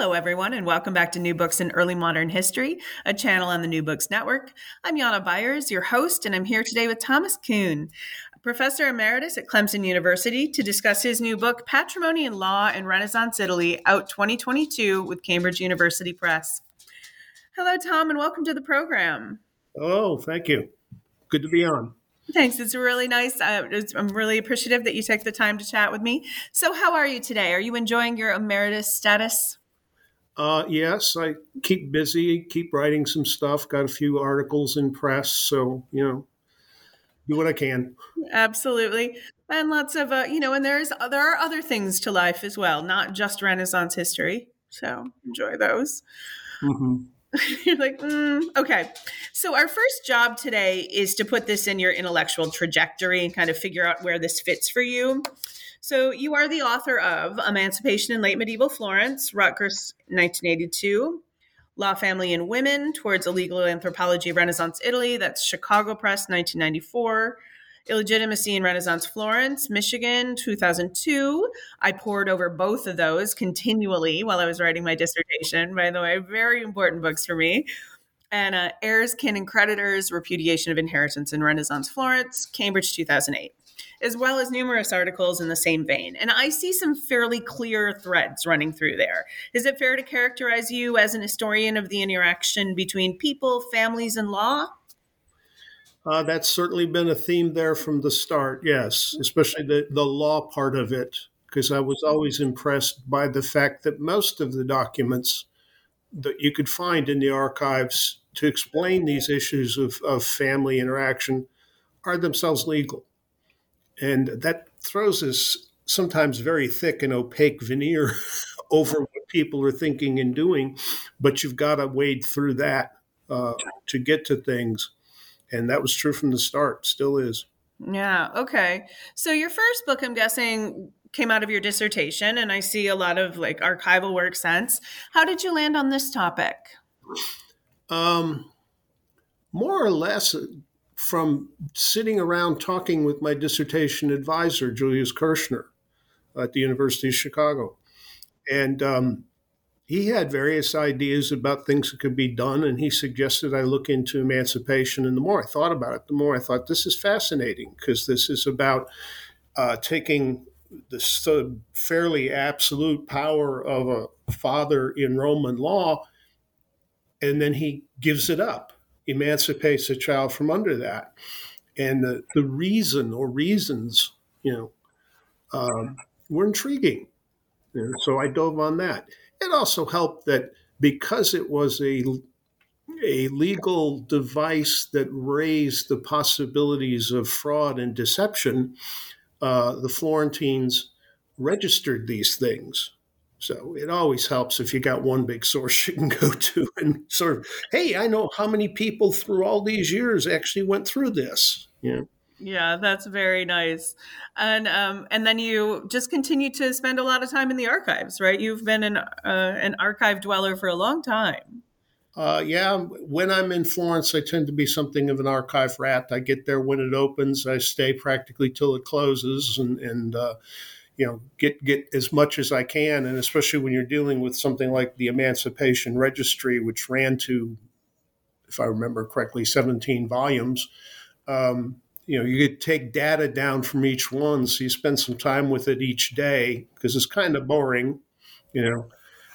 Hello, everyone, and welcome back to New Books in Early Modern History, a channel on the New Books Network. I'm Jana Byars, your host, and I'm here today with Thomas Kuehn, professor emeritus at Clemson University, to discuss his new book, Patrimony and Law in Renaissance Italy, out 2022 with Cambridge University Press. Hello, Tom, and welcome to the program. Oh, thank you. Good to be on. Thanks. It's really nice. Uh, it's, I'm really appreciative that you take the time to chat with me. So, how are you today? Are you enjoying your emeritus status? Uh, yes, I keep busy, keep writing some stuff, got a few articles in press. So, you know, do what I can. Absolutely. And lots of, uh, you know, and there's, there are other things to life as well, not just Renaissance history. So enjoy those. Mm-hmm. You're like, mm, okay. So, our first job today is to put this in your intellectual trajectory and kind of figure out where this fits for you. So you are the author of Emancipation in Late Medieval Florence, Rutgers, 1982. Law, Family, and Women Towards a Legal Anthropology of Renaissance Italy, that's Chicago Press, 1994. Illegitimacy in Renaissance Florence, Michigan, 2002. I poured over both of those continually while I was writing my dissertation. By the way, very important books for me. And uh, Heirs, Kin, and Creditors, Repudiation of Inheritance in Renaissance Florence, Cambridge, 2008 as well as numerous articles in the same vein. And I see some fairly clear threads running through there. Is it fair to characterize you as an historian of the interaction between people, families, and law? Uh, that's certainly been a theme there from the start, yes, especially the, the law part of it, because I was always impressed by the fact that most of the documents that you could find in the archives to explain these issues of, of family interaction are themselves legal. And that throws this sometimes very thick and opaque veneer over what people are thinking and doing. But you've got to wade through that uh, to get to things. And that was true from the start, still is. Yeah. Okay. So your first book, I'm guessing, came out of your dissertation, and I see a lot of like archival work since. How did you land on this topic? Um, more or less from sitting around talking with my dissertation advisor, Julius Kirshner, at the University of Chicago. And um, he had various ideas about things that could be done, and he suggested I look into emancipation. And the more I thought about it, the more I thought this is fascinating because this is about uh, taking the fairly absolute power of a father in Roman law, and then he gives it up emancipates a child from under that. And the, the reason or reasons, you know, um, were intriguing. Know, so I dove on that. It also helped that because it was a a legal device that raised the possibilities of fraud and deception, uh, the Florentines registered these things. So it always helps if you got one big source you can go to and sort of, hey, I know how many people through all these years actually went through this. You know? Yeah, that's very nice. And um, and then you just continue to spend a lot of time in the archives, right? You've been an uh, an archive dweller for a long time. Uh, yeah, when I'm in Florence, I tend to be something of an archive rat. I get there when it opens. I stay practically till it closes, and and uh, you know get get as much as I can. And especially when you're dealing with something like the Emancipation Registry, which ran to, if I remember correctly, 17 volumes. Um, you know, you could take data down from each one, so you spend some time with it each day because it's kind of boring, you know.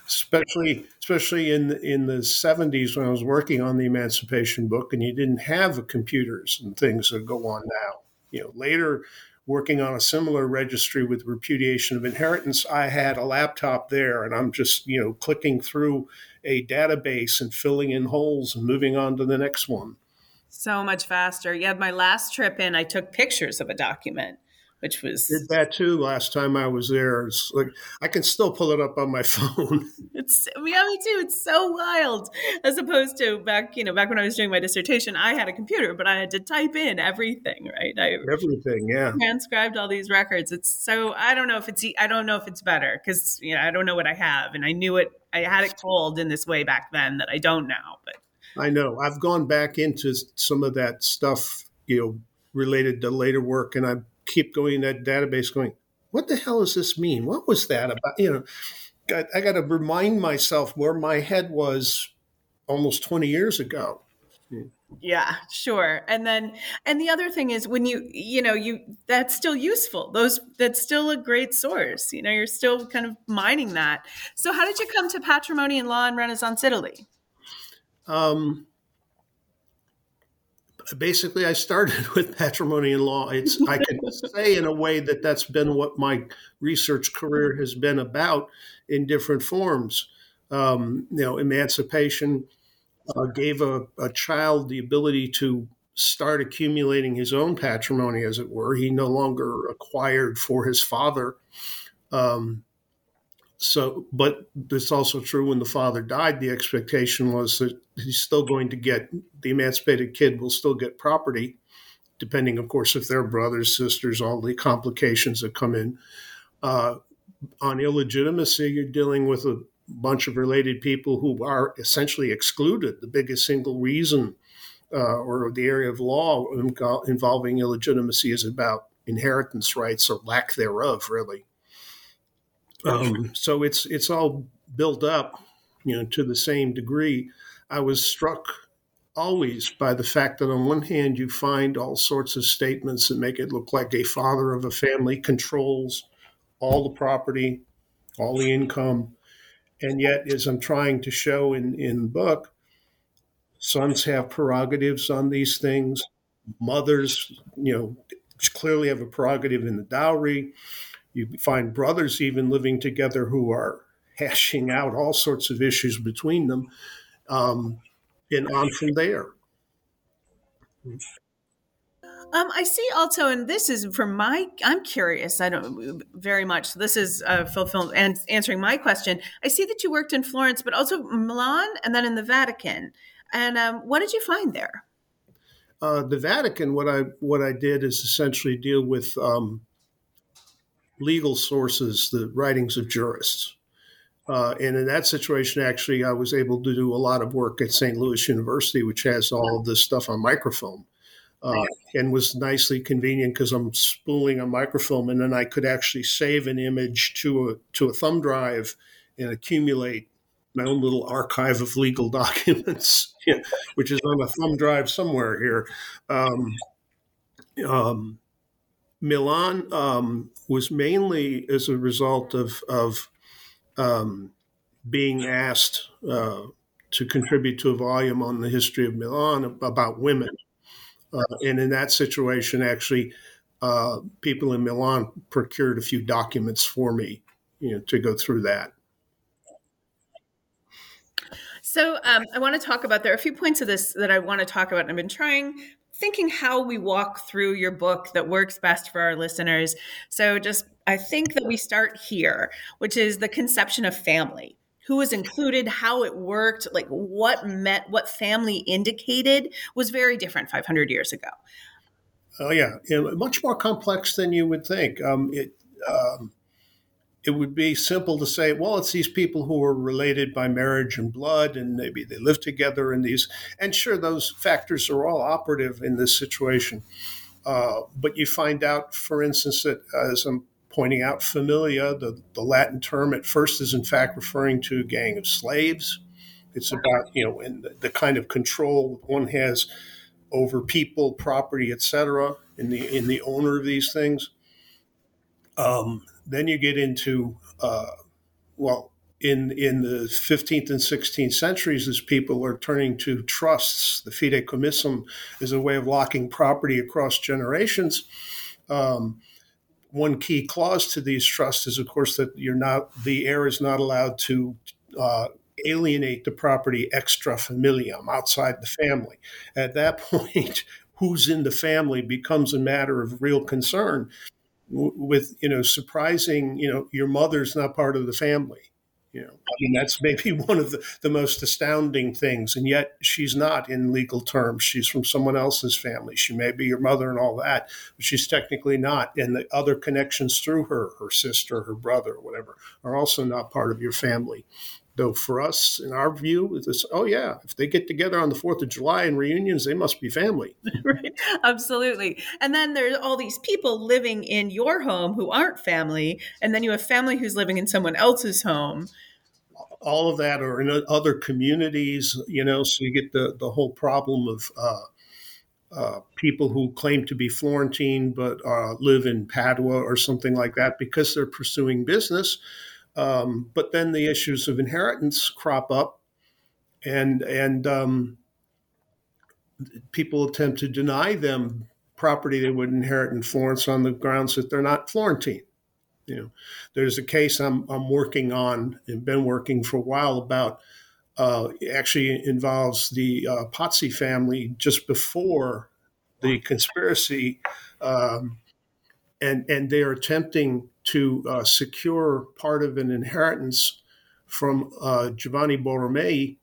Especially, especially in in the '70s when I was working on the Emancipation book, and you didn't have computers and things that go on now. You know, later working on a similar registry with repudiation of inheritance, I had a laptop there, and I'm just you know clicking through a database and filling in holes and moving on to the next one so much faster. Yeah, my last trip in, I took pictures of a document, which was did that too last time I was there. It's like I can still pull it up on my phone. it's yeah, me too. It's so wild as opposed to back, you know, back when I was doing my dissertation, I had a computer, but I had to type in everything, right? I, everything, yeah. Transcribed all these records. It's so I don't know if it's I don't know if it's better because you know I don't know what I have, and I knew it. I had it called in this way back then that I don't now, but I know. I've gone back into some of that stuff, you know, related to later work, and I keep going that database going, what the hell does this mean? What was that about? You know, I, I got to remind myself where my head was almost 20 years ago. Yeah, sure. And then and the other thing is when you you know, you that's still useful. Those that's still a great source. You know, you're still kind of mining that. So how did you come to patrimony and law in Renaissance Italy? Um, basically, I started with patrimony and law. It's I can say in a way that that's been what my research career has been about in different forms. Um, you know, emancipation uh, gave a, a child the ability to start accumulating his own patrimony, as it were. He no longer acquired for his father. Um, so, but it's also true when the father died, the expectation was that he's still going to get the emancipated kid will still get property, depending, of course, if they're brothers, sisters, all the complications that come in. Uh, on illegitimacy, you're dealing with a bunch of related people who are essentially excluded. The biggest single reason uh, or the area of law involving illegitimacy is about inheritance rights or lack thereof, really. Um, so it's it's all built up, you know, to the same degree. I was struck always by the fact that on one hand you find all sorts of statements that make it look like a father of a family controls all the property, all the income, and yet, as I'm trying to show in in the book, sons have prerogatives on these things. Mothers, you know, clearly have a prerogative in the dowry you find brothers even living together who are hashing out all sorts of issues between them, um, and on from there. Um, I see also, and this is for my, I'm curious, I don't very much. This is uh, fulfilled and answering my question. I see that you worked in Florence, but also Milan and then in the Vatican. And um, what did you find there? Uh, the Vatican, what I what I did is essentially deal with um, legal sources, the writings of jurists. Uh, and in that situation, actually, I was able to do a lot of work at St. Louis University, which has all of this stuff on microfilm. Uh, and was nicely convenient because I'm spooling a microfilm, and then I could actually save an image to a to a thumb drive and accumulate my own little archive of legal documents, which is on a thumb drive somewhere here. Um, um, Milan um, was mainly as a result of, of um, being asked uh, to contribute to a volume on the history of Milan about women. Uh, and in that situation, actually, uh, people in Milan procured a few documents for me, you know, to go through that. So um, I want to talk about there are a few points of this that I want to talk about. And I've been trying thinking how we walk through your book that works best for our listeners. So just I think that we start here, which is the conception of family. Who was included, how it worked, like what meant, what family indicated was very different 500 years ago. Oh yeah, much more complex than you would think. Um, it um, it would be simple to say, well, it's these people who are related by marriage and blood, and maybe they live together in these. And sure, those factors are all operative in this situation. Uh, but you find out, for instance, that as I'm pointing out, familia, the, the Latin term at first is in fact referring to a gang of slaves. It's about, you know, in the, the kind of control one has over people, property, etc., in the in the owner of these things. Um, then you get into uh, well, in in the 15th and 16th centuries, as people are turning to trusts, the fideicommissum is a way of locking property across generations. Um, one key clause to these trusts is, of course, that you're not the heir is not allowed to uh, alienate the property extra familiam outside the family. At that point, who's in the family becomes a matter of real concern with you know surprising you know your mother's not part of the family you know. I mean that's maybe one of the, the most astounding things and yet she's not in legal terms. She's from someone else's family. She may be your mother and all that but she's technically not and the other connections through her her sister her brother whatever are also not part of your family Though for us, in our view, it's oh yeah, if they get together on the Fourth of July and reunions, they must be family. right, absolutely. And then there's all these people living in your home who aren't family, and then you have family who's living in someone else's home. All of that, or in other communities, you know, so you get the the whole problem of. Uh, uh, people who claim to be Florentine but uh, live in Padua or something like that because they're pursuing business um, but then the issues of inheritance crop up, and and um, people attempt to deny them property they would inherit in Florence on the grounds that they're not Florentine. You know, there's a case I'm I'm working on and been working for a while about. Uh, actually involves the uh, Pazzi family just before the conspiracy, um, and and they are attempting to uh, secure part of an inheritance from uh, Giovanni Borromei,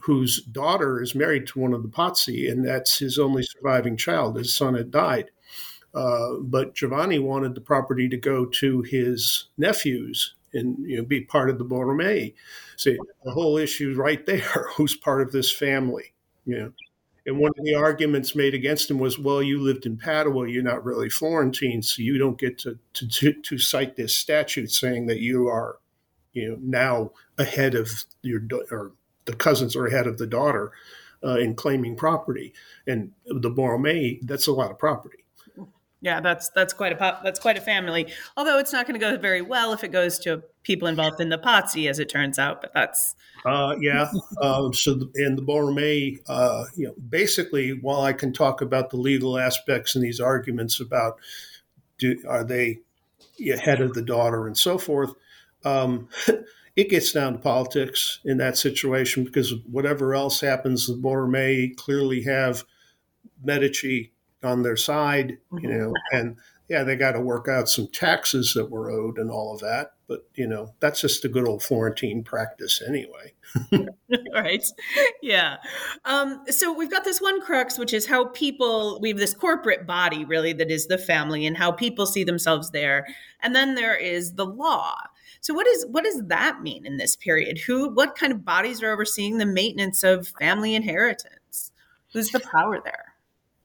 whose daughter is married to one of the Pazzi, and that's his only surviving child. His son had died. Uh, but Giovanni wanted the property to go to his nephews and you know be part of the Borromei. See, the whole issue right there: who's part of this family? You know, and one of the arguments made against him was, well, you lived in Padua, you're not really Florentine, so you don't get to, to, to, to cite this statute saying that you are, you know, now ahead of your, or the cousins are ahead of the daughter uh, in claiming property. And the Borromei, that's a lot of property. Yeah, that's that's quite a pop, that's quite a family. Although it's not going to go very well if it goes to people involved in the Pazzi, as it turns out. But that's uh, yeah. Um, so the, and the Borromei, uh, you know, basically, while I can talk about the legal aspects and these arguments about do, are they ahead of the daughter and so forth, um, it gets down to politics in that situation because whatever else happens, the Borromei clearly have Medici on their side, you mm-hmm. know, and yeah, they got to work out some taxes that were owed and all of that. But, you know, that's just a good old Florentine practice anyway. right. Yeah. Um, so we've got this one crux, which is how people, we have this corporate body really that is the family and how people see themselves there. And then there is the law. So what is what does that mean in this period? Who what kind of bodies are overseeing the maintenance of family inheritance? Who's the power there?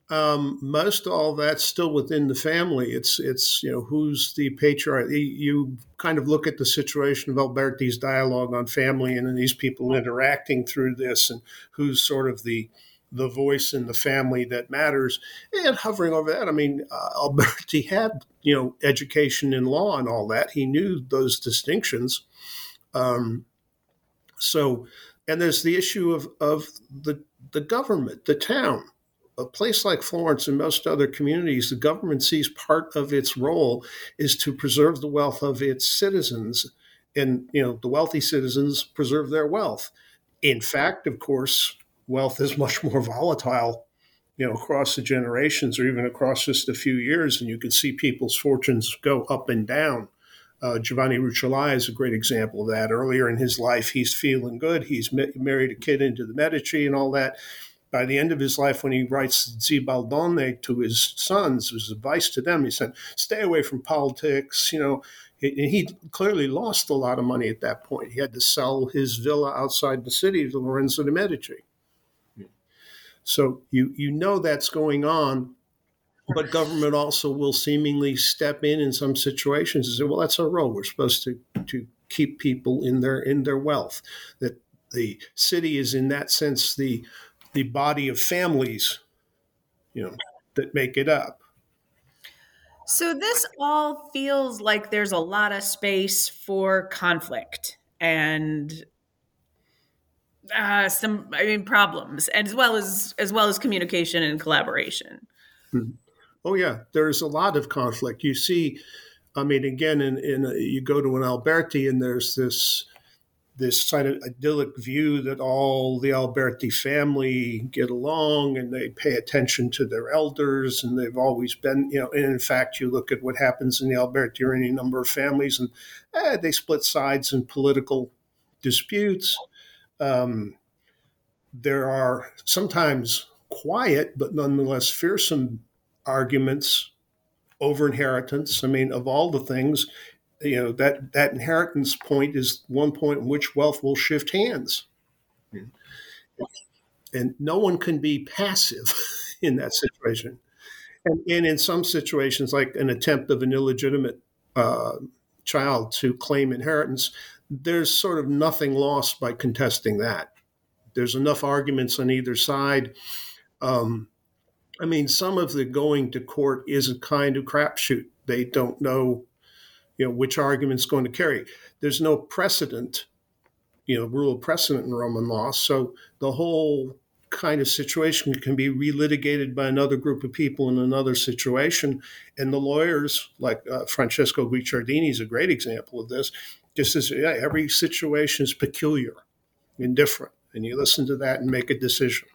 Um, most of all that's still within the family. It's it's you know who's the patriarch. You kind of look at the situation of Alberti's dialogue on family and these people interacting through this, and who's sort of the the voice in the family that matters. And hovering over that, I mean, uh, Alberti had you know education in law and all that. He knew those distinctions. Um, so, and there's the issue of of the the government, the town a place like Florence and most other communities, the government sees part of its role is to preserve the wealth of its citizens, and you know the wealthy citizens preserve their wealth. In fact, of course, wealth is much more volatile, you know, across the generations or even across just a few years, and you can see people's fortunes go up and down. Uh, Giovanni Rucellai is a great example of that. Earlier in his life, he's feeling good. He's married a kid into the Medici and all that by the end of his life, when he writes Zibaldone to his sons, his advice to them, he said, "Stay away from politics." You know, and he clearly lost a lot of money at that point. He had to sell his villa outside the city to Lorenzo de' Medici. So you you know that's going on, but government also will seemingly step in in some situations and say, "Well, that's our role. We're supposed to to keep people in their in their wealth." That the city is in that sense the the body of families, you know, that make it up. So this all feels like there's a lot of space for conflict and uh, some, I mean, problems, as well as as well as communication and collaboration. Mm-hmm. Oh yeah, there's a lot of conflict. You see, I mean, again, in, in a, you go to an Alberti, and there's this this kind of idyllic view that all the Alberti family get along and they pay attention to their elders and they've always been, you know, and in fact, you look at what happens in the Alberti or any number of families and eh, they split sides in political disputes. Um, there are sometimes quiet but nonetheless fearsome arguments over inheritance. I mean, of all the things, you know that that inheritance point is one point in which wealth will shift hands. And no one can be passive in that situation. And, and, in some situations like an attempt of an illegitimate uh, child to claim inheritance there's sort of nothing lost by contesting that. There's enough arguments on either side. Um, i mean some of the going to court is a kind of crapshoot. They don't know you know which argument's going to carry. There's no precedent, you know, rule of precedent in Roman law, so the whole kind of situation can be relitigated by another group of people in another situation. And the lawyers, like uh, Francesco Guicciardini, is a great example of this. Just as yeah, every situation is peculiar and different, and you listen to that and make a decision.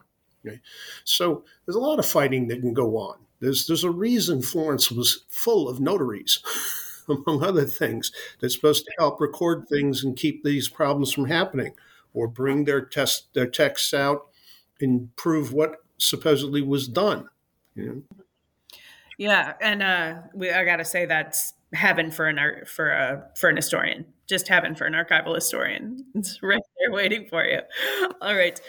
Okay? So there's a lot of fighting that can go on. There's there's a reason Florence was full of notaries. among other things, that's supposed to help record things and keep these problems from happening, or bring their test their texts out and prove what supposedly was done. You know? Yeah, and uh, we, I got to say that's heaven for an art for a for an historian. Just heaven for an archival historian. It's right there waiting for you. All right.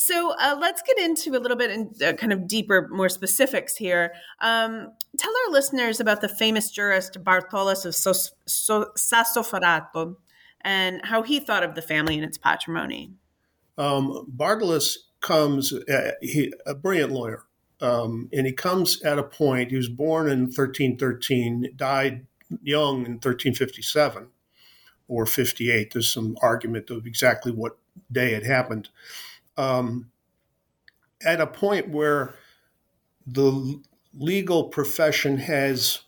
So uh, let's get into a little bit in uh, kind of deeper, more specifics here. Um, tell our listeners about the famous jurist Bartolus of Sassoferrato and how he thought of the family and its patrimony. Um, Bartolus comes, uh, he, a brilliant lawyer, um, and he comes at a point, he was born in 1313, died young in 1357 or 58. There's some argument of exactly what day it happened um, at a point where the legal profession has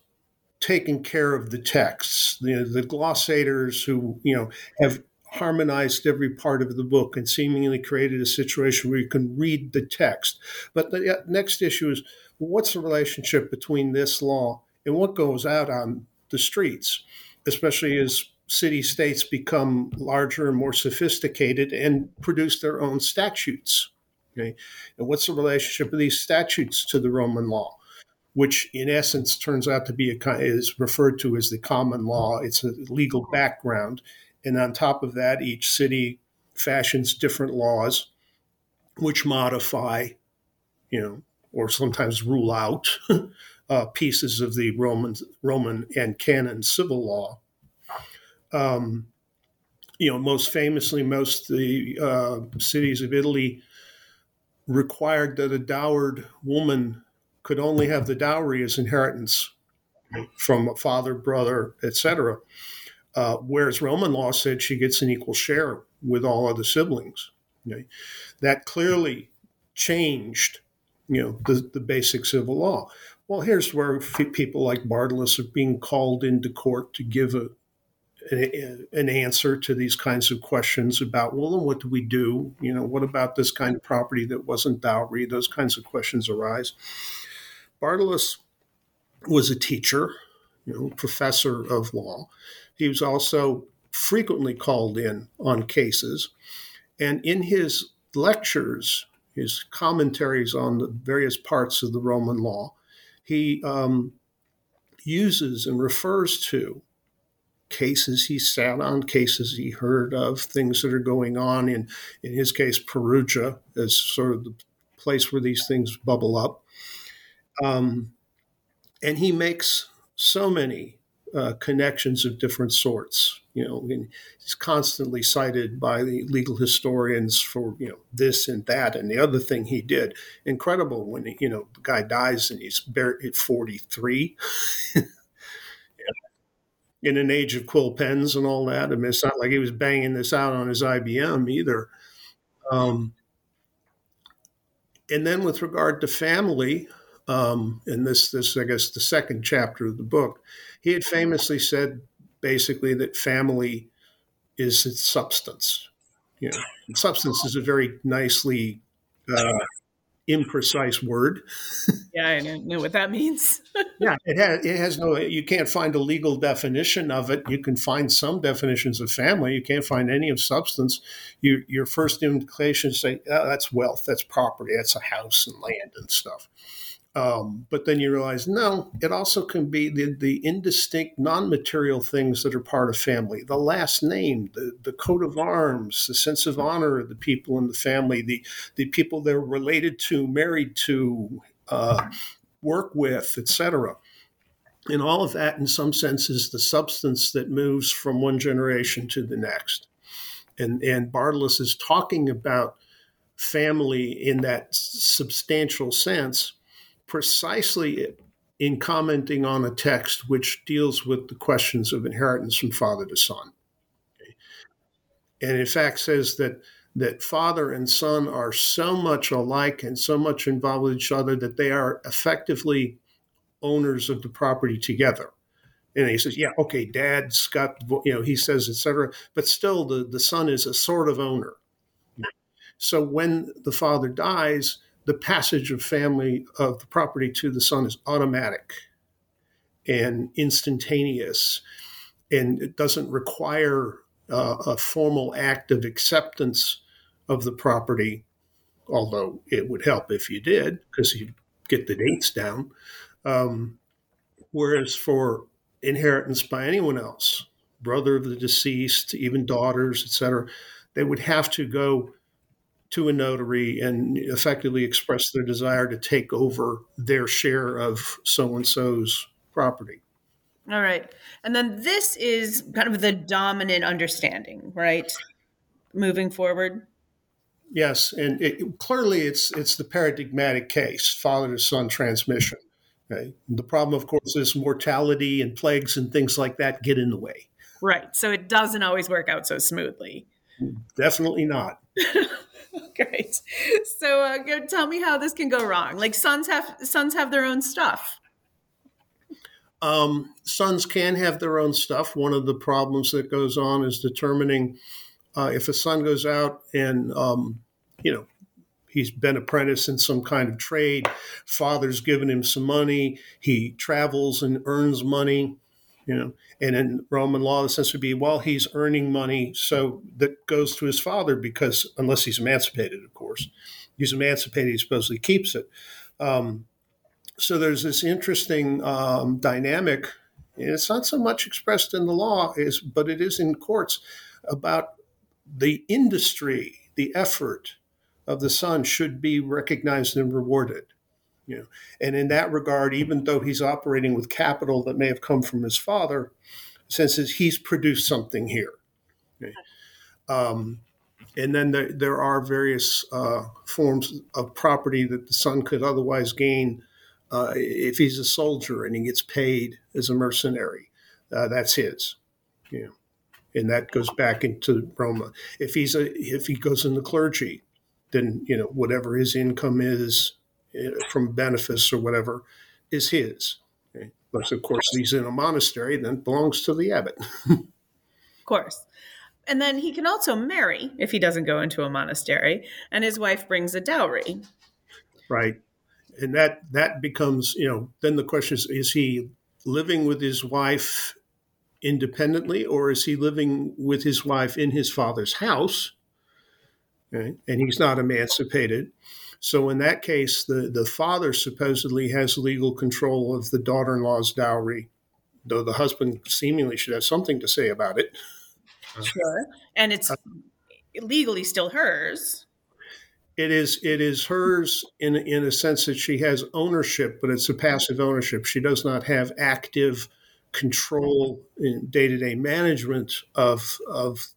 taken care of the texts, the, the glossators who you know have harmonized every part of the book and seemingly created a situation where you can read the text. But the next issue is what's the relationship between this law and what goes out on the streets, especially as city states become larger and more sophisticated and produce their own statutes. Okay? And what's the relationship of these statutes to the Roman law? Which, in essence, turns out to be a kind is referred to as the common law. It's a legal background, and on top of that, each city fashions different laws, which modify, you know, or sometimes rule out uh, pieces of the Roman Roman and canon civil law um, you know, most famously, most the uh, cities of Italy required that a dowered woman could only have the dowry as inheritance from a father, brother, etc. Uh, whereas Roman law said she gets an equal share with all other siblings. Okay? That clearly changed, you know, the, the basic civil law. Well, here's where people like Bartolus are being called into court to give a, an answer to these kinds of questions about well what do we do? You know what about this kind of property that wasn't dowry those kinds of questions arise. Bartolus was a teacher you know professor of law. He was also frequently called in on cases. And in his lectures his commentaries on the various parts of the Roman law, he um, uses and refers to cases he sat on, cases he heard of, things that are going on in, in his case, Perugia is sort of the place where these things bubble up. Um, and he makes so many uh, connections of different sorts. You know, he's constantly cited by the legal historians for you know this and that and the other thing he did. Incredible when you know the guy dies and he's buried at forty three. in an age of quill pens and all that. I mean, it's not like he was banging this out on his IBM either. Um, and then with regard to family, um, and this, this, I guess, the second chapter of the book, he had famously said basically that family is its substance. You know, substance is a very nicely uh, imprecise word. yeah, I don't know what that means. yeah, it has it has no you can't find a legal definition of it. You can find some definitions of family. You can't find any of substance. You, your first indication say oh, that's wealth, that's property, that's a house and land and stuff. Um, but then you realize, no, it also can be the, the indistinct, non material things that are part of family the last name, the, the coat of arms, the sense of honor of the people in the family, the, the people they're related to, married to, uh, work with, etc. And all of that, in some sense, is the substance that moves from one generation to the next. And, and Bartolus is talking about family in that substantial sense precisely in commenting on a text which deals with the questions of inheritance from father to son. And in fact says that that father and son are so much alike and so much involved with each other that they are effectively owners of the property together. And he says, yeah, okay, dad's got, you know, he says, etc. But still, the, the son is a sort of owner. So when the father dies, the passage of family of the property to the son is automatic and instantaneous. And it doesn't require uh, a formal act of acceptance of the property although it would help if you did because you'd get the dates down. Um, whereas for inheritance by anyone else brother of the deceased even daughters etc they would have to go to a notary and effectively express their desire to take over their share of so and so's property. All right. And then this is kind of the dominant understanding, right? Moving forward. Yes, and it, clearly it's it's the paradigmatic case, father to son transmission. Okay? The problem, of course, is mortality and plagues and things like that get in the way. Right. So it doesn't always work out so smoothly. Definitely not. Great. So, uh, go, tell me how this can go wrong. Like sons have sons have their own stuff. Um, sons can have their own stuff. One of the problems that goes on is determining uh, if a son goes out and um, you know he's been apprentice in some kind of trade. Father's given him some money. He travels and earns money you know and in roman law the sense would be well he's earning money so that goes to his father because unless he's emancipated of course he's emancipated he supposedly keeps it. Um, so there's this interesting um, dynamic and it's not so much expressed in the law is but it is in courts about the industry the effort of the son should be recognized and rewarded you know, and in that regard, even though he's operating with capital that may have come from his father, since he's produced something here. Okay? Um, and then there, are various uh, forms of property that the son could otherwise gain uh, if he's a soldier and he gets paid as a mercenary. Uh, that's his, and that goes back into Roma. If he's a if he goes in the clergy, then you know whatever his income is Uh, from benefice or whatever is his. Okay? But of course, he's in a monastery, then belongs to the abbot. of course. And then he can also marry if he doesn't go into a monastery, and his wife brings a dowry. Right. And that that becomes, you know, then the question is is he living with his wife independently or is he living with his wife in his father's house? right? and he's not emancipated. So in that case, the, the father supposedly has legal control of the daughter-in-law's dowry, though the husband seemingly should have something to say about it. Sure, and it's uh, legally still hers. It is it is hers in in a sense that she has ownership, but it's a passive ownership. She does not have active control in day to day management of of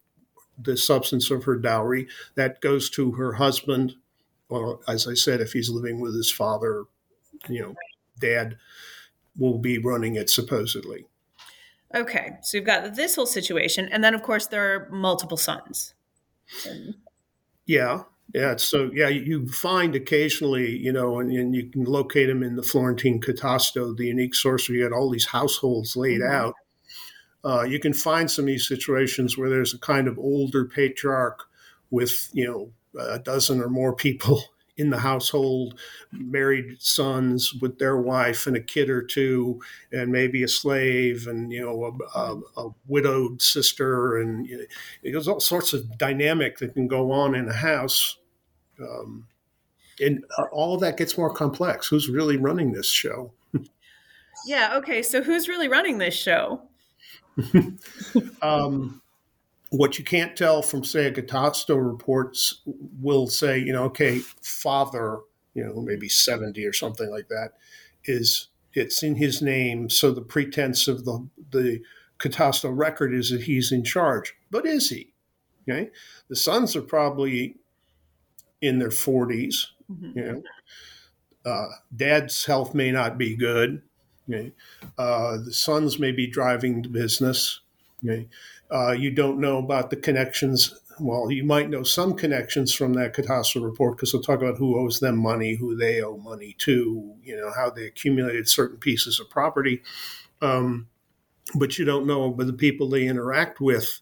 the substance of her dowry. That goes to her husband. Well, as I said, if he's living with his father, you know, dad will be running it supposedly. Okay, so you've got this whole situation, and then of course there are multiple sons. Yeah, yeah. So yeah, you find occasionally, you know, and, and, you can locate them in the Florentine Catasto, the unique source where you got all these households laid mm-hmm. out. Uh, you can find some of these situations where there's a kind of older patriarch with, you know, a dozen or more people in the household, married sons with their wife and a kid or two, and maybe a slave, and you know a, a, a widowed sister, and you know, there's all sorts of dynamic that can go on in a house. Um, and all of that gets more complex. Who's really running this show? yeah. Okay. So who's really running this show? um, what you can't tell from say a Catasto reports will say, you know, okay, father, you know, maybe 70 or something like that, is it's in his name. So the pretense of the the Catasto record is that he's in charge. But is he? Okay. The sons are probably in their 40s. Mm-hmm. You know. Uh, dad's health may not be good. Okay. Uh, the sons may be driving the business. Okay. Uh, you don't know about the connections. Well, you might know some connections from that Catasto report because they'll talk about who owes them money, who they owe money to, you know, how they accumulated certain pieces of property. Um, but you don't know about the people they interact with.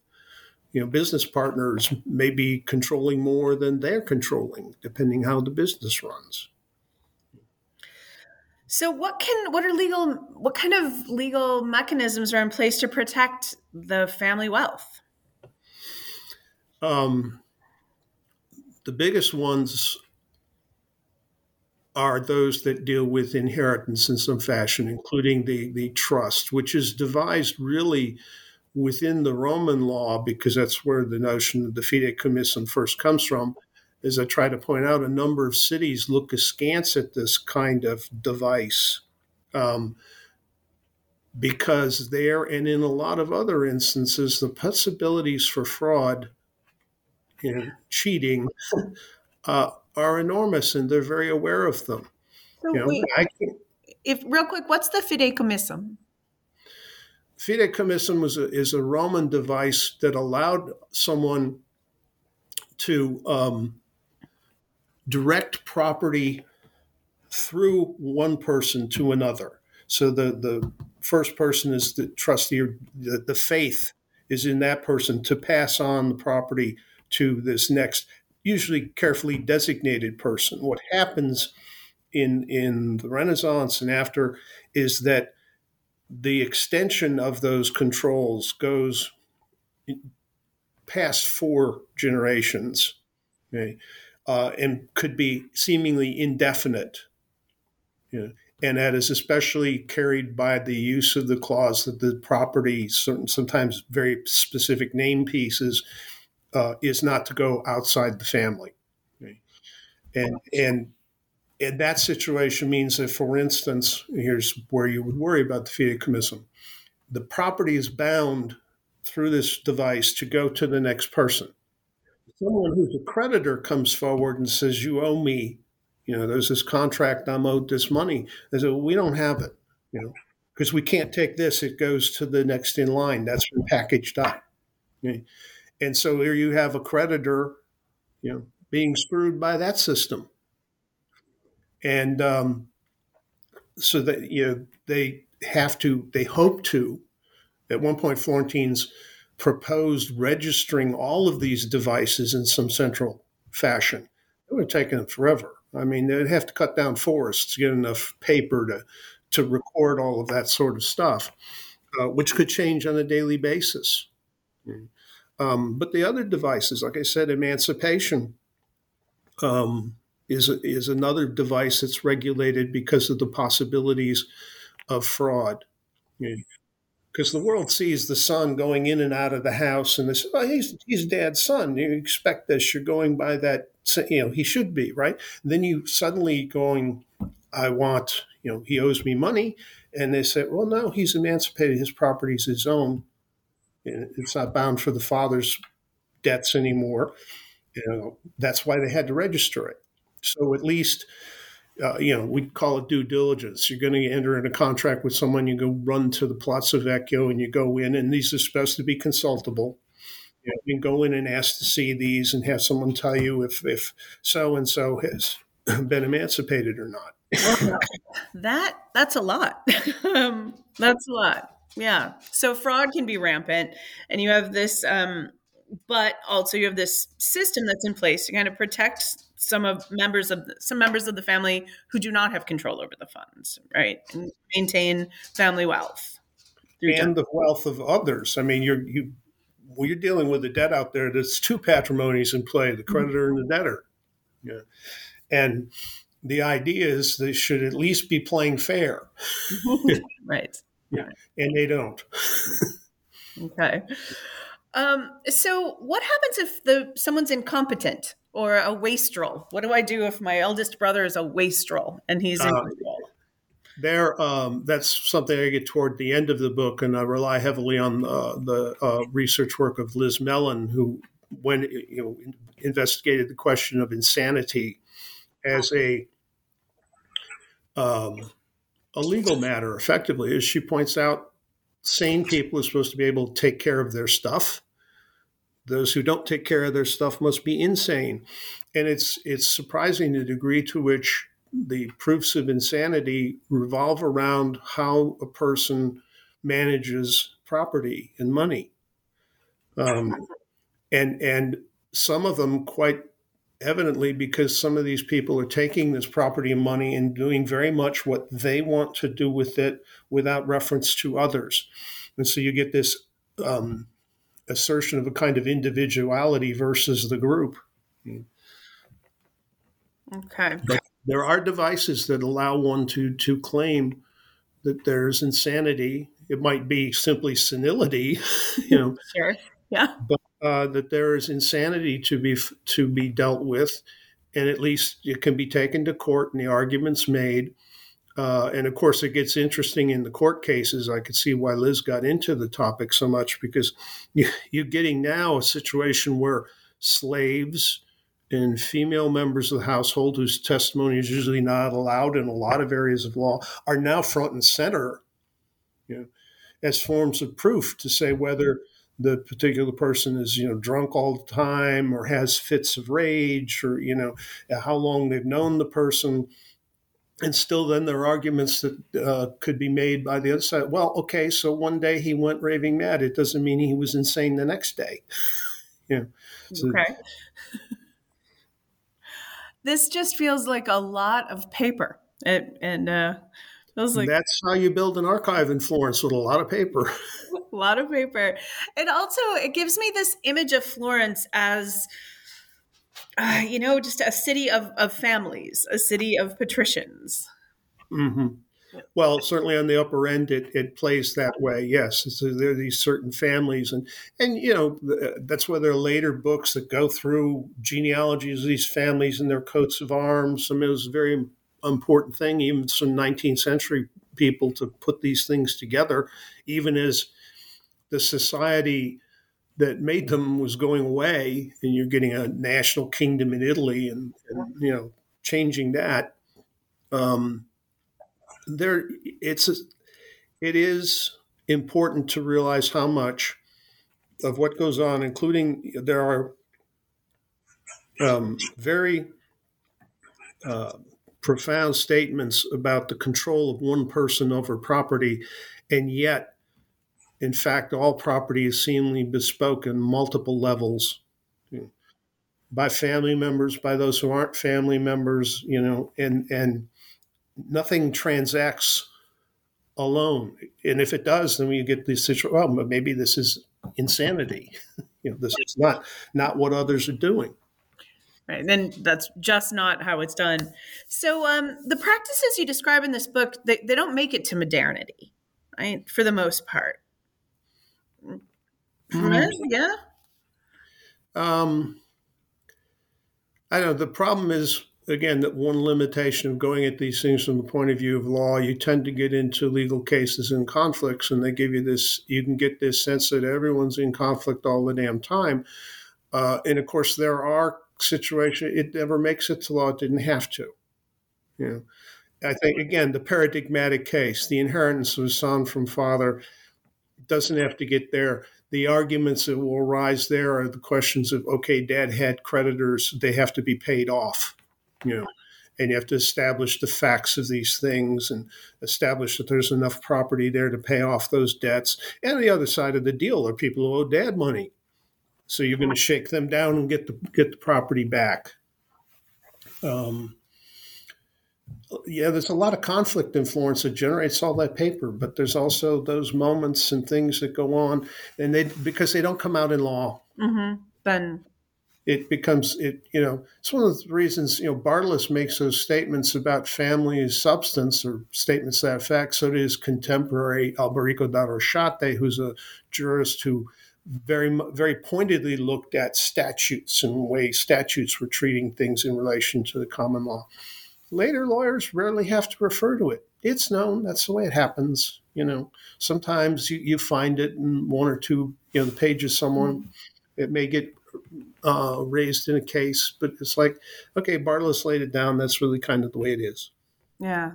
You know, business partners may be controlling more than they're controlling, depending how the business runs. So what can what are legal what kind of legal mechanisms are in place to protect the family wealth? Um, the biggest ones are those that deal with inheritance in some fashion, including the, the trust, which is devised really within the Roman law because that's where the notion of the fideicommission first comes from as I try to point out, a number of cities look askance at this kind of device um, because there and in a lot of other instances, the possibilities for fraud and cheating uh, are enormous, and they're very aware of them. So you know, wait, if real quick, what's the fideicommission? Fideicommission was a, is a Roman device that allowed someone to um, direct property through one person to another. So the, the first person is the trustee, the, the faith is in that person to pass on the property to this next, usually carefully designated person. What happens in in the Renaissance and after is that the extension of those controls goes past four generations. Okay? Uh, and could be seemingly indefinite. You know, and that is especially carried by the use of the clause that the property, certain, sometimes very specific name pieces, uh, is not to go outside the family. And and and that situation means that, for instance, here's where you would worry about the fideicommission. The property is bound through this device to go to the next person someone who's a creditor comes forward and says, You owe me, you know, there's this contract, I'm owed this money. They say, well, We don't have it, you know, because we can't take this. It goes to the next in line. That's been packaged up. And so here you have a creditor, you know, being screwed by that system. And um, so that, you know, they have to, they hope to, at one point, Florentines proposed registering all of these devices in some central fashion. It would have taken them forever. I mean, they'd have to cut down forests to get enough paper to, to record all of that sort of stuff, uh, which could change on a daily basis. Um, but the other devices, like I said, emancipation, um, is is another device that's regulated because of the possibilities of fraud. Because the world sees the son going in and out of the house, and this, oh, he's he's dad's son. You expect this. You're going by that. You know, he should be right. And then you suddenly going, I want. You know, he owes me money, and they say, well, no, he's emancipated. His property's his own. It's not bound for the father's debts anymore. You know, that's why they had to register it. So at least, uh, you know, we call it due diligence. You're going to enter in a contract with someone, you go run to the Palazzo Vecchio and you go in, and these are supposed to be consultable. You, know, you can go in and ask to see these and have someone tell you if, if so and so has been emancipated or not. that that's a lot. um, that's a lot. Yeah. So fraud can be rampant, and you have this, um, but also you have this system that's in place to kind of protect some of members of the, some members of the family who do not have control over the funds, right, and maintain family wealth and the wealth of others. I mean, you're you when you're dealing with a debt out there, there's two patrimonies in play: the mm-hmm. creditor and the debtor. Yeah, and the idea is they should at least be playing fair. right. Yeah. And they don't. okay. Um, so what happens if the someone's incompetent or a wastrel? What do I do if my eldest brother is a wastrel and he's in uh, there um, that's something i get toward the end of the book and i rely heavily on uh, the uh, research work of liz Mellyn who when you know investigated the question of insanity as a um, a legal matter effectively. As she points out sane people are supposed to be able to take care of their stuff those who don't take care of their stuff must be insane and it's it's surprising the degree to which the proofs of insanity revolve around how a person manages property and money um, and and some of them quite evidently because some of these people are taking this property and money and doing very much what they want to do with it without reference to others. And so you get this um, assertion of a kind of individuality versus the group. Okay. But there are devices that allow one to to claim that there's insanity. It might be simply senility, you know. Sure. Yeah. But uh, that there is insanity to be to be dealt with, and at least it can be taken to court and the arguments made. Uh, and of course, it gets interesting in the court cases. I could see why Liz got into the topic so much because you, you're getting now a situation where slaves and female members of the household, whose testimony is usually not allowed in a lot of areas of law, are now front and center you know, as forms of proof to say whether the particular person is you know drunk all the time or has fits of rage or you know how long they've known the person and still then there are arguments that uh, could be made by the other side. Well okay so one day he went raving mad. It doesn't mean he was insane the next day. Yeah. So, okay. This just feels like a lot of paper. And, and uh like that's how you build an archive in Florence with a lot of paper. a lot of paper. And also it gives me this image of Florence as uh, you know, just a city of, of families, a city of patricians. Mm-hmm. Well, certainly on the upper end, it, it plays that way. Yes, so there are these certain families, and and you know that's why there are later books that go through genealogies of these families and their coats of arms. I mean, it was a very important thing, even some 19th century people, to put these things together, even as the society that made them was going away, and you're getting a national kingdom in Italy, and, and you know, changing that. Um, there, it's a, it is important to realize how much of what goes on, including there are um, very uh, profound statements about the control of one person over property, and yet, in fact, all property is seemingly bespoke in multiple levels by family members, by those who aren't family members, you know, and and nothing transacts alone. And if it does, then we get this situation. Well, maybe this is insanity. you know, this is not not what others are doing. Right. Then that's just not how it's done. So um, the practices you describe in this book, they, they don't make it to modernity, right? For the most part. Mm. Yeah. Um, I know the problem is again that one limitation of going at these things from the point of view of law, you tend to get into legal cases and conflicts, and they give you this. You can get this sense that everyone's in conflict all the damn time, uh, and of course there are situations. It never makes it to law. It didn't have to. You know, I think again the paradigmatic case, the inheritance of a son from father, doesn't have to get there the arguments that will arise there are the questions of okay dad had creditors they have to be paid off you know and you have to establish the facts of these things and establish that there's enough property there to pay off those debts. And the other side of the deal are people who owe dad money. So you're going to shake them down and get the get the property back. Um, yeah, there's a lot of conflict in Florence that generates all that paper, but there's also those moments and things that go on, and they because they don't come out in law. Mm-hmm. Then it becomes it. You know, it's one of the reasons you know Bartolus makes those statements about family substance or statements that effect. So does contemporary Alberico da Rosciate, who's a jurist who very very pointedly looked at statutes and way statutes were treating things in relation to the common law. Later lawyers rarely have to refer to it. It's known. That's the way it happens. You know, sometimes you, you find it in one or two, you know, the pages someone. Mm-hmm. It may get uh, raised in a case, but it's like, okay, Bartolus laid it down. That's really kind of the way it is. Yeah.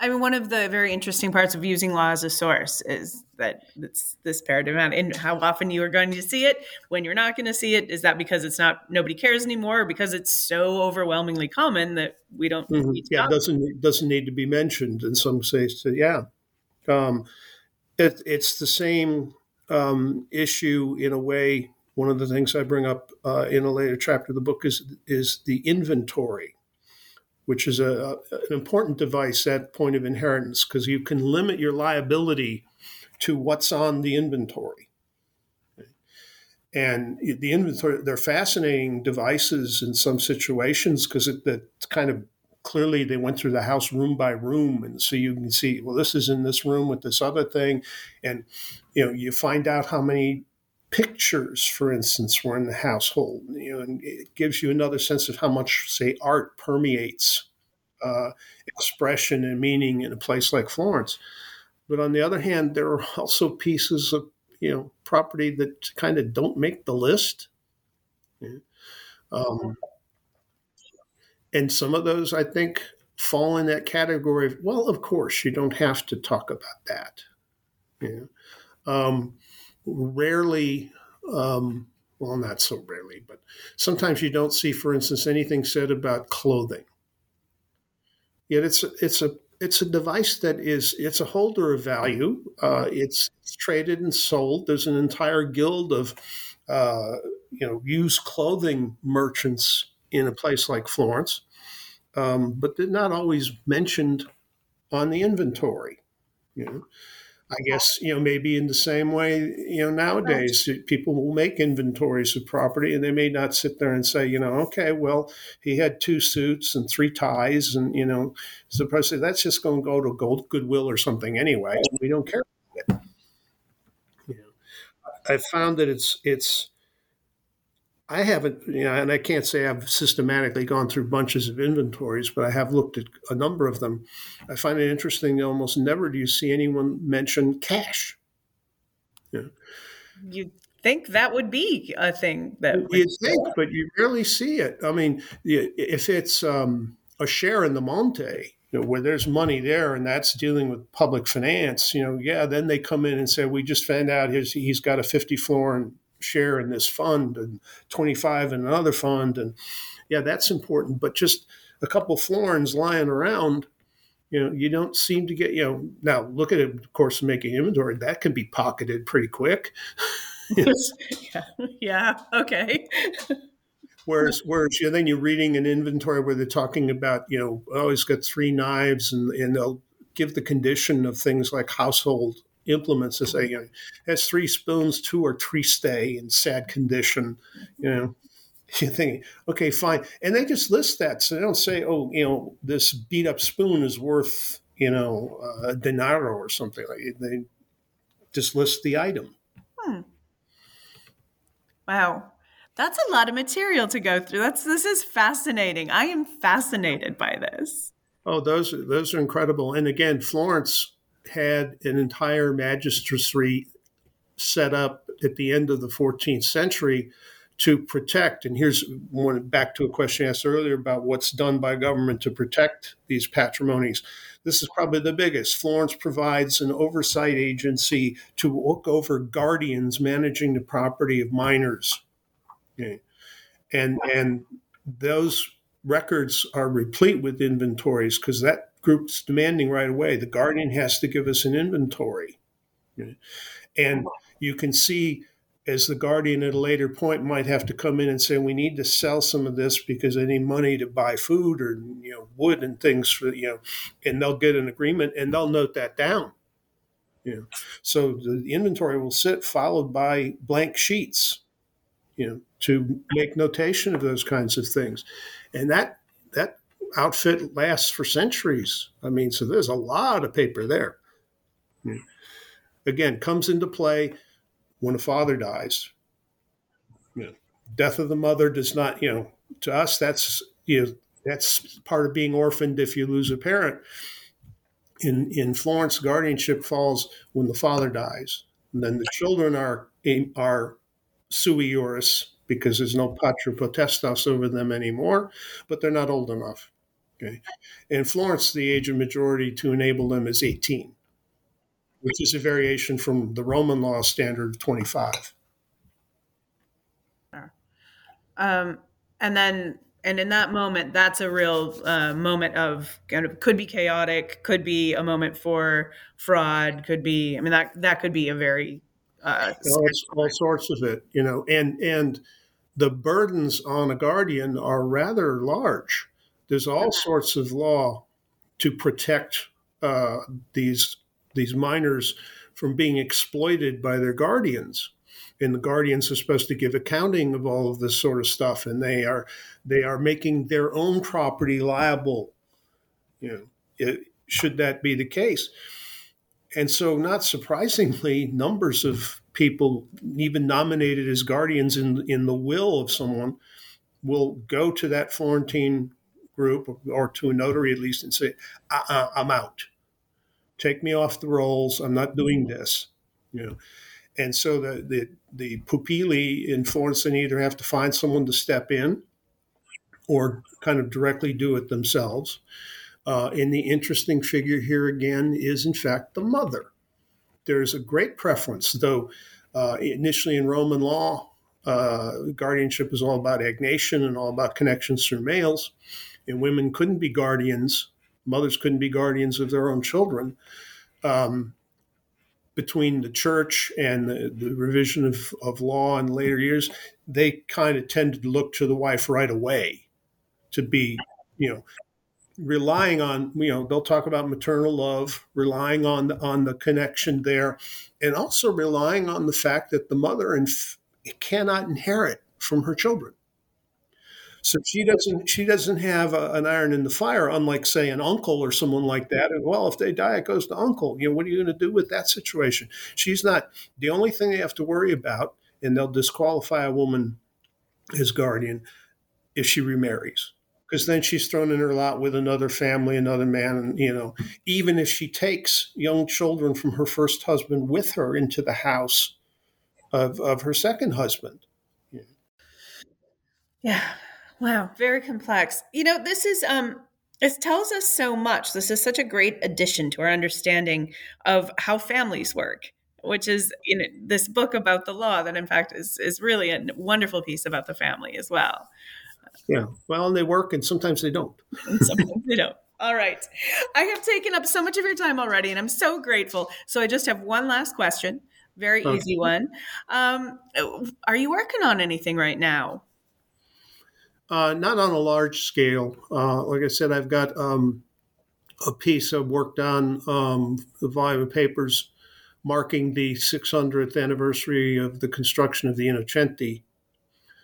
I mean, one of the very interesting parts of using law as a source is that it's this paradigm and how often you are going to see it. When you're not going to see it, is that because it's not nobody cares anymore, or because it's so overwhelmingly common that we don't? Mm-hmm. yeah, it doesn't it doesn't need to be mentioned in some cases. Yeah, um, it, it's the same um, issue in a way. One of the things I bring up uh, in a later chapter of the book is is the inventory which is a, an important device at point of inheritance because you can limit your liability to what's on the inventory. And the inventory, they're fascinating devices in some situations because it, kind of clearly they went through the house room by room and so you can see well this is in this room with this other thing and you know you find out how many pictures for instance were in the household you know and it gives you another sense of how much say art permeates uh, expression and meaning in a place like Florence. But on the other hand, there are also pieces of you know property that kind of don't make the list. Um, and some of those, I think, fall in that category of, well, of course, you don't have to talk about that. Yeah. Um, rarely, um, well, not so rarely, but sometimes you don't see, for instance, anything said about clothing. Yet it's it's a it's a device that is it's a holder of value. Uh, it's, it's, traded and sold. There's an entire guild of uh, you know used clothing merchants in a place like Florence, um, but they're not always mentioned on the inventory. You know, I guess you know maybe in the same way you know nowadays people will make inventories of property and they may not sit there and say you know okay well he had two suits and three ties and you know so say that's just going to go to gold goodwill or something anyway we don't care about it. You I found that it's it's I haven't, you know, and I can't say I've systematically gone through bunches of inventories, but I have looked at a number of them. I find it interesting. Almost never do you see anyone mention cash. Yeah. You think that would be a thing that you think, but you rarely see it. I mean, if it's um, a share in the Monte, you know, where there's money there and that's dealing with public finance, you know, yeah, then they come in and say, we just found out his, he's got a 50 florin share in this fund and 25 in another fund. And yeah, that's important. But just a couple florins lying around, you know, you don't seem to get, you know, now look at it, of course, making inventory, that can be pocketed pretty quick. yeah. yeah. Okay. Whereas, whereas you know, then you're reading an inventory where they're talking about, you know, oh, he's got three knives, and, and they'll give the condition of things like household implements to say, you know, has three spoons, two or three stay in sad condition, you know, You're thinking, okay, fine. And they just list that. So they don't say, oh, you know, this beat up spoon is worth, you know, a denaro or something like it. They just list the item. Hmm. Wow. That's a lot of material to go through. That's this is fascinating. I am fascinated by this. Oh, those those are incredible. And again, Florence had an entire magistracy set up at the end of the 14th century to protect. And here's one back to a question asked earlier about what's done by government to protect these patrimonies. This is probably the biggest. Florence provides an oversight agency to look over guardians managing the property of minors. Okay. And and those records are replete with inventories because that group's demanding right away. The guardian has to give us an inventory. And you can see as the guardian at a later point might have to come in and say we need to sell some of this because I need money to buy food or you know wood and things for you know and they'll get an agreement and they'll note that down you know so the inventory will sit followed by blank sheets you know to make notation of those kinds of things and that that outfit lasts for centuries i mean so there's a lot of paper there again comes into play when a father dies. You know, death of the mother does not, you know, to us that's you know that's part of being orphaned if you lose a parent. In in Florence, guardianship falls when the father dies, and then the children are are sui juris because there's no patria potestas over them anymore, but they're not old enough. Okay, in Florence, the age of majority to enable them is 18 which is a variation from the Roman law standard of 25. Um, and then, and in that moment, that's a real uh, moment of kind of could be chaotic, could be a moment for fraud, could be. I mean, that that could be a very uh, all, all sorts of it, you know, and and the burdens on a guardian are rather large. There's all sorts of law to protect uh, these these minors from being exploited by their guardians. And the guardians are supposed to give accounting of all of this sort of stuff and they are they are making their own property liable you know it, should that be the case. And so not surprisingly numbers of people even nominated as guardians in in the will of someone will go to that florentine group or to a notary at least and say i'm out take me off the rolls. I'm not doing this. You know. And so the the, the pupilli in Florence either have to find someone to step in or kind of directly do it themselves. Uh, and the interesting figure here again is, in fact, the mother. There's a great preference, though uh, initially in Roman law, uh, guardianship is all about agnation and all about connections through males, and women couldn't be guardians mothers couldn't be guardians of their own children. Um, between the church and the, the revision of, of law in later years, they kind of tended to look to the wife right away to be, you know, relying on, you know, they'll talk about maternal love, relying on the, on the connection there, and also relying on the fact that the mother cannot inherit from her children. So she doesn't she doesn't have a, an iron in the fire, unlike say an uncle or someone like that. And well, if they die, it goes to uncle. You know, what are you going to do with that situation? She's not the only thing they have to worry about, and they'll disqualify a woman as guardian if she remarries. Because then she's thrown in her lot with another family, another man, and you know, even if she takes young children from her first husband with her into the house of, of her second husband. Yeah. yeah. Wow, very complex. You know, this is um this tells us so much. This is such a great addition to our understanding of how families work, which is you know this book about the law that in fact is is really a wonderful piece about the family as well. Yeah. Well, and they work and sometimes they don't. sometimes they don't. All right. I have taken up so much of your time already and I'm so grateful. So I just have one last question. Very okay. easy one. Um, are you working on anything right now? Uh, not on a large scale. Uh, like I said, I've got um, a piece I've worked on, um, the volume of papers marking the 600th anniversary of the construction of the Innocenti.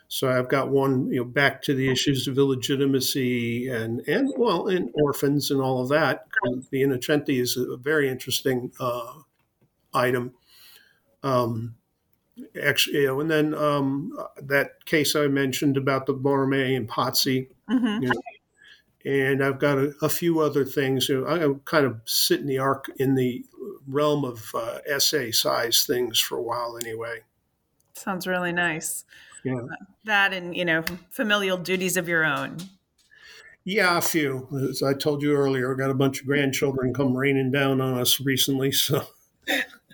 So I've got one, you know, back to the issues of illegitimacy and and well, and orphans and all of that. The Innocenti is a very interesting uh, item. Um, actually, you know, and then um, that case I mentioned about the Borromei and Pazzi. Mm-hmm. You know, and I've got a, a few other things. You know, I kind of sit in the arc in the realm of uh, essay size things for a while, anyway. Sounds really nice. Yeah. That and, you know, familial duties of your own. Yeah, a few. As I told you earlier, I got a bunch of grandchildren come raining down on us recently, so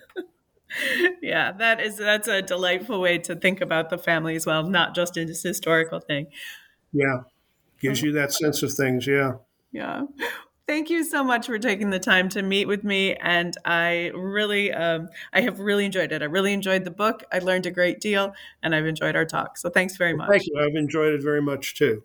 yeah, that is that's a delightful way to think about the family as well, not just in this historical thing. Yeah. Gives you that sense of things, yeah. Yeah. Thank you so much for taking the time to meet with me, and I really, um, I have really enjoyed it. I really enjoyed the book. I learned a great deal, and I've enjoyed our talk. So thanks very much. Thank you. I've enjoyed it very much too.